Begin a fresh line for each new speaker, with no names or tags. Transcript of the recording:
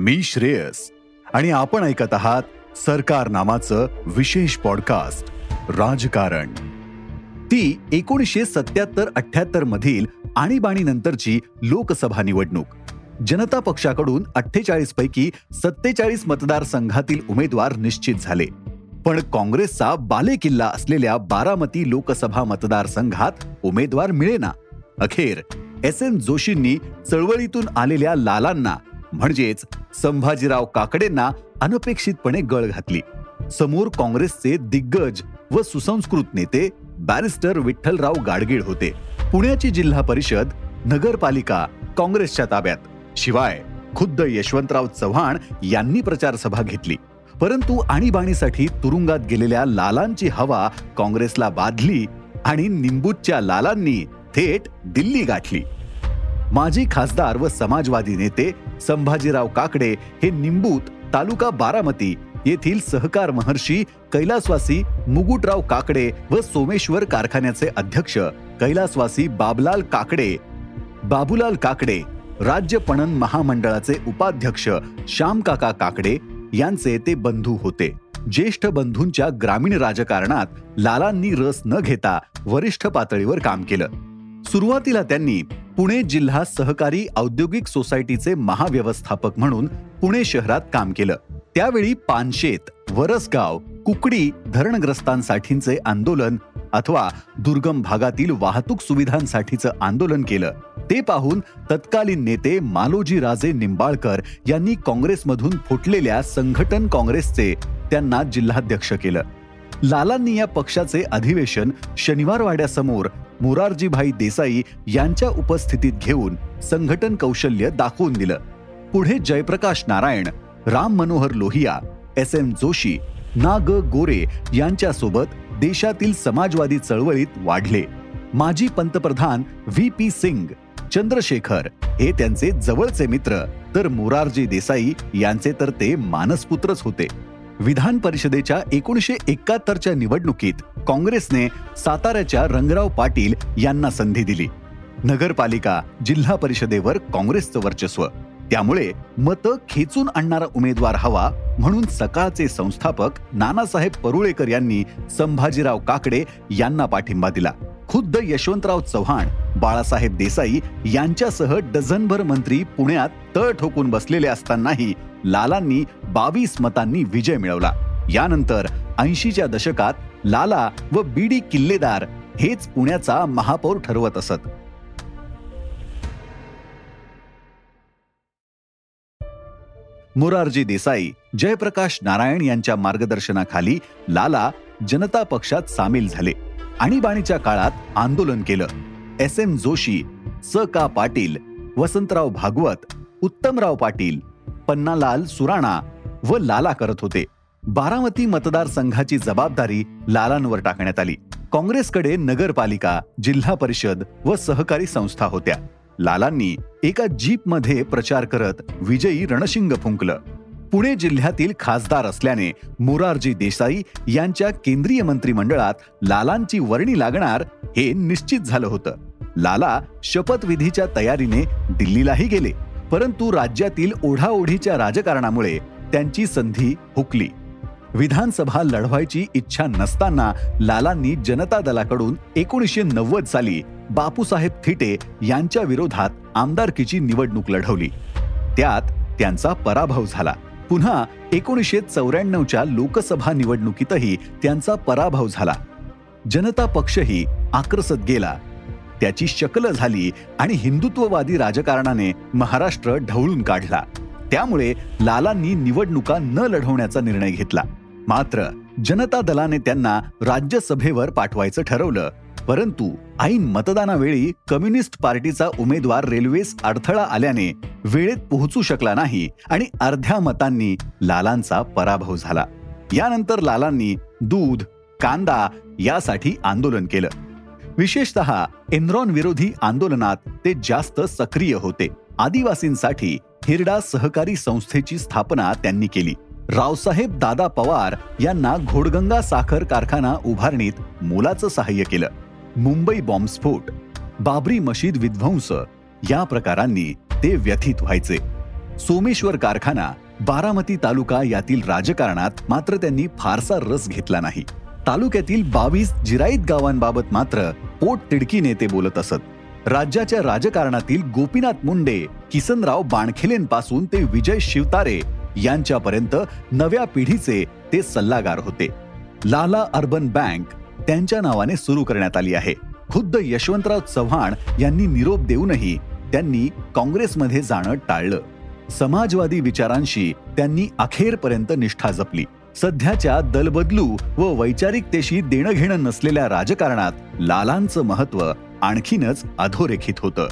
मी श्रेयस. आणि आपण ऐकत आहात सरकार नामाचं विशेष पॉडकास्ट राजकारण. ती एकोणीसशे सत्याहत्तर अठ्याहत्तर मधील आणीबाणीनंतरची लोकसभा निवडणूक. जनता पक्षाकडून अठ्ठेचाळीस पैकी सत्तेचाळीस मतदारसंघातील उमेदवार निश्चित झाले. पण काँग्रेसचा बालेकिल्ला असलेल्या बारामती लोकसभा मतदारसंघात उमेदवार मिळेना. अखेर एस एन जोशींनी चळवळीतून आलेल्या लालांना म्हणजेच संभाजीराव काकडेंना अनपेक्षितपणे गळ घातली. समोर काँग्रेसचे दिग्गज व सुसंस्कृत नेते बॅरिस्टर विठ्ठलराव गाडगीळ होते. पुण्याची जिल्हा परिषद नगरपालिका काँग्रेसच्या ताब्यात. शिवाय खुद्द यशवंतराव चव्हाण यांनी प्रचार सभा घेतली. परंतु आणीबाणीसाठी तुरुंगात गेलेल्या लालांची हवा काँग्रेसला बाधली आणि निंबूच्या लालांनी थेट दिल्ली गाठली. माजी खासदार व समाजवादी नेते संभाजीराव काकडे हे निंबूत तालुका बारामती येथील सहकार महर्षी कैलासवासी मुगुटराव काकडे व सोमेश्वर कारखान्याचे अध्यक्ष कैलासवासी बाबलाल काकडे. बाबूलाल काकडे राज्य पणन महामंडळाचे उपाध्यक्ष श्यामकाका काकडे यांचे ते बंधू होते. ज्येष्ठ बंधूंच्या ग्रामीण राजकारणात लालांनी रस न घेता वरिष्ठ पातळीवर काम केलं. सुरुवातीला त्यांनी पुणे जिल्हा सहकारी औद्योगिक सोसायटीचे महाव्यवस्थापक म्हणून पुणे शहरात काम केलं. त्यावेळी पानशेत वरसगाव कुकडी धरणग्रस्तांसाठीचे आंदोलन अथवा दुर्गम भागातील वाहतूक सुविधांसाठीचं आंदोलन केलं. ते पाहून तत्कालीन नेते मालोजी राजे निंबाळकर यांनी काँग्रेसमधून फुटलेल्या संघटन काँग्रेसचे त्यांना जिल्हाध्यक्ष केलं. लालांनी या पक्षाचे अधिवेशन शनिवारवाड्यासमोर मोरारजीभाई देसाई यांच्या उपस्थितीत घेऊन संघटन कौशल्य दाखवून दिलं. पुढे जयप्रकाश नारायण राम मनोहर लोहिया एस एम जोशी ना ग गोरे यांच्यासोबत देशातील समाजवादी चळवळीत वाढले. माजी पंतप्रधान व्ही पी सिंग चंद्रशेखर हे त्यांचे जवळचे मित्र तर मोरारजी देसाई यांचे तर ते मानसपुत्रच होते. विधान परिषदेच्या एकोणीशे एकाहत्तरच्या निवडणुकीत काँग्रेसने साताऱ्याच्या रंगराव पाटील यांना संधी दिली. नगरपालिका जिल्हा परिषदेवर काँग्रेसचं वर्चस्व. त्यामुळे मतं खेचून आणणारा उमेदवार हवा म्हणून सकाळचे संस्थापक नानासाहेब परुळेकर यांनी संभाजीराव काकडे यांना पाठिंबा दिला. खुद्द यशवंतराव चव्हाण बाळासाहेब देसाई यांच्यासह डझनभर मंत्री पुण्यात तळ ठोकून बसलेले असतानाही लालांनी बावीस मतांनी विजय मिळवला. यानंतर ऐंशीच्या दशकात लाला व बीडी किल्लेदार हेच पुण्याचा महापौर ठरवत असत. मोरारजी देसाई जयप्रकाश नारायण यांच्या मार्गदर्शनाखाली लाला जनता पक्षात सामील झाले. आणीबाणीच्या काळात आंदोलन केलं. एस. एम. जोशी स. का. पाटील वसंतराव भागवत उत्तमराव पाटील पन्नालाल सुराणा व लाला करत होते. बारामती मतदारसंघाची जबाबदारी लालांवर टाकण्यात आली. काँग्रेसकडे नगरपालिका जिल्हा परिषद व सहकारी संस्था होत्या. लालांनी एका जीपमध्ये प्रचार करत विजयी रणशिंग फुंकलं. पुणे जिल्ह्यातील खासदार असल्याने मोरारजी देसाई यांच्या केंद्रीय मंत्रिमंडळात लालांची वर्णी लागणार हे निश्चित झालं होतं. लाला शपथविधीच्या तयारीने दिल्लीलाही गेले परंतु राज्यातील ओढाओढीच्या राजकारणामुळे त्यांची संधी हुकली. विधानसभा लढवायची इच्छा नसताना लालांनी जनता दलाकडून एकोणीसशे नव्वद साली बापूसाहेब थिटे यांच्या विरोधात आमदारकीची निवडणूक लढवली. त्यात त्यांचा पराभव झाला. पुन्हा एकोणीसशे चौऱ्याण्णवच्या लोकसभा निवडणुकीतही त्यांचा पराभव झाला. जनता पक्षही आक्रसत गेला. त्याची शकल झाली आणि हिंदुत्ववादी राजकारणाने महाराष्ट्र ढवळून काढला. त्यामुळे लालांनी निवडणुका न लढवण्याचा निर्णय घेतला. मात्र जनता दलाने त्यांना राज्यसभेवर पाठवायचं ठरवलं परंतु ऐन मतदानावेळी कम्युनिस्ट पार्टीचा उमेदवार रेल्वेस अडथळा आल्याने वेळेत पोहोचू शकला नाही आणि अर्ध्या मतांनी लालांचा पराभव झाला. यानंतर लालांनी दूध कांदा यासाठी आंदोलन केलं. विशेषतः एनरॉन विरोधी आंदोलनात ते जास्त सक्रिय होते. आदिवासींसाठी हिरडा सहकारी संस्थेची स्थापना त्यांनी केली. रावसाहेब दादा पवार यांना घोडगंगा साखर कारखाना उभारणीत मोलाचं सहाय्य केलं. मुंबई बॉम्बस्फोट बाबरी मशीद विध्वंस या प्रकारांनी ते व्यथित व्हायचे. सोमेश्वर कारखाना बारामती तालुका यातील राजकारणात मात्र त्यांनी फारसा रस घेतला नाही. तालुक्यातील बावीस जिराईत गावांबाबत मात्र पोट तिडकीने ते बोलत असत. राज्याच्या राजकारणातील गोपीनाथ मुंडे किसनराव बाणखेलेंपासून ते विजय शिवतारे यांच्यापर्यंत नव्या पिढीचे ते सल्लागार होते. लाला अर्बन बँक त्यांच्या नावाने सुरू करण्यात आली आहे. खुद्द यशवंतराव चव्हाण यांनी निरोप देऊनही त्यांनी काँग्रेसमध्ये जाणं टाळलं. समाजवादी विचारांशी त्यांनी अखेरपर्यंत निष्ठा जपली. सध्याच्या दलबदलू व वैचारिकतेशी देणं घेणं नसलेल्या राजकारणात लालांचं महत्त्व आणखीनच अधोरेखित होतं.